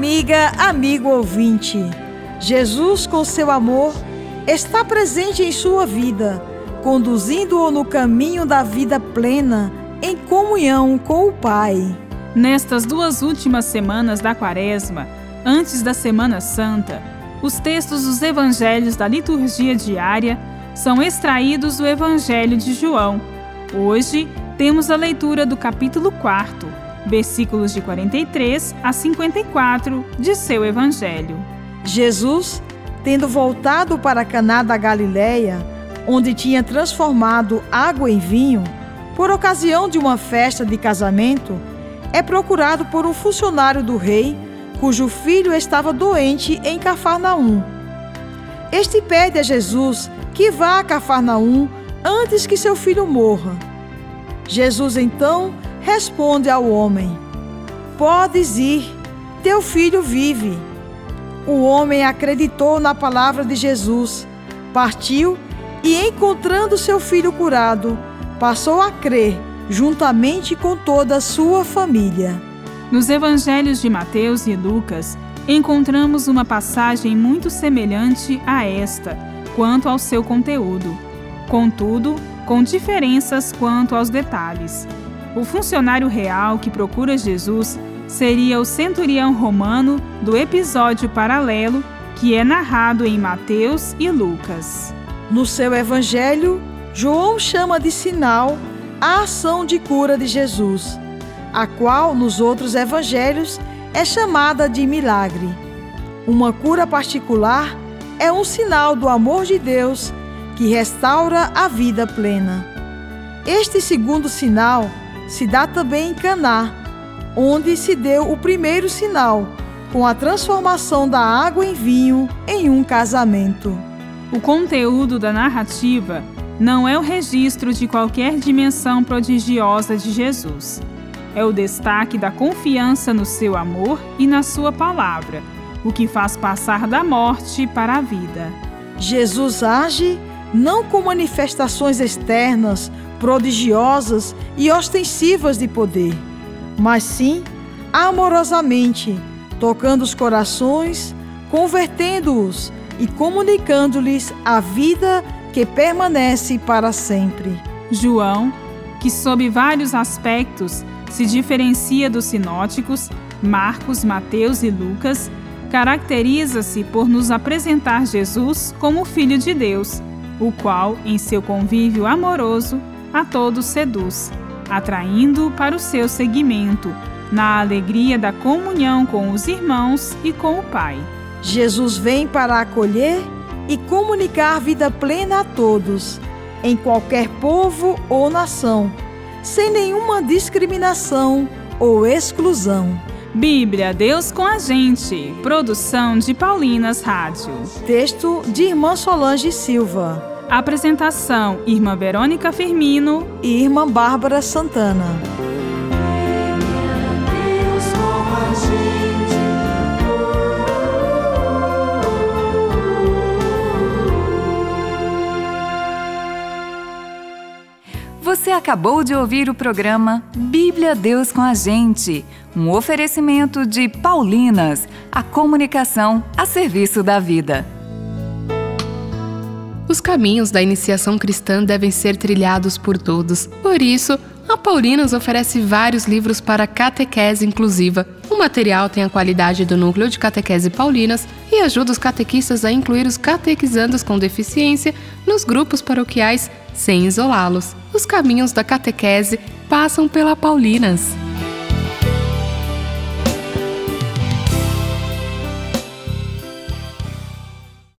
Amiga, amigo ouvinte, Jesus, com seu amor, está presente em sua vida, conduzindo-o no caminho da vida plena, em comunhão com o Pai. Nestas duas últimas semanas da Quaresma, antes da Semana Santa, os textos dos evangelhos da liturgia diária são extraídos do Evangelho de João. Hoje temos a leitura do capítulo 4, versículos de 43 a 54 de seu Evangelho. Jesus, tendo voltado para Caná da Galileia, onde tinha transformado água em vinho, por ocasião de uma festa de casamento, é procurado por um funcionário do rei, cujo filho estava doente em Cafarnaum. Este pede a Jesus que vá a Cafarnaum antes que seu filho morra. Jesus então responde ao homem: Podes ir, teu filho vive. O homem acreditou na palavra de Jesus, partiu e, encontrando seu filho curado, passou a crer juntamente com toda a sua família. Nos evangelhos de Mateus e Lucas, encontramos uma passagem muito semelhante a esta quanto ao seu conteúdo, contudo, com diferenças quanto aos detalhes. O funcionário real que procura Jesus seria o centurião romano do episódio paralelo que é narrado em Mateus e Lucas. No seu evangelho, João chama de sinal a ação de cura de Jesus, a qual nos outros evangelhos é chamada de milagre. Uma cura particular é um sinal do amor de Deus que restaura a vida plena. Este segundo sinal se dá também em Caná, onde se deu o primeiro sinal, com a transformação da água em vinho em um casamento. O conteúdo da narrativa não é o registro de qualquer dimensão prodigiosa de Jesus. É o destaque da confiança no seu amor e na sua palavra o que faz passar da morte para a vida. Jesus age não com manifestações externas, prodigiosas e ostensivas de poder, mas sim amorosamente, tocando os corações, convertendo-os e comunicando-lhes a vida que permanece para sempre. João, que sob vários aspectos se diferencia dos sinóticos, Marcos, Mateus e Lucas, caracteriza-se por nos apresentar Jesus como Filho de Deus, o qual, em seu convívio amoroso, a todos seduz, atraindo para o seu seguimento, na alegria da comunhão com os irmãos e com o Pai. Jesus vem para acolher e comunicar vida plena a todos, em qualquer povo ou nação, sem nenhuma discriminação ou exclusão. Bíblia, Deus com a gente. Produção de Paulinas Rádio. Texto de Irmã Solange Silva. Apresentação: Irmã Verônica Firmino e Irmã Bárbara Santana. Você acabou de ouvir o programa Bíblia Deus com a Gente, um oferecimento de Paulinas, a comunicação a serviço da vida. Os caminhos da iniciação cristã devem ser trilhados por todos. Por isso, a Paulinas oferece vários livros para catequese inclusiva. O material tem a qualidade do núcleo de catequese Paulinas e ajuda os catequistas a incluir os catequizandos com deficiência nos grupos paroquiais sem isolá-los. Os caminhos da catequese passam pela Paulinas.